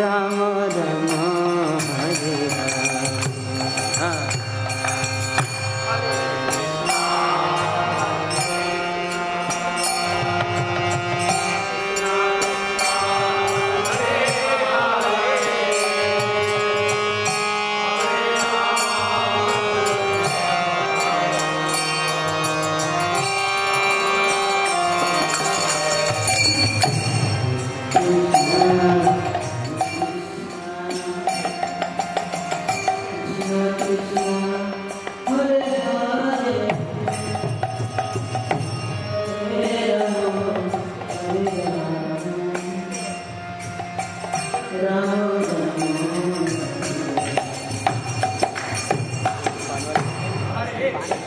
Ram Hey.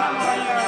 Ramaya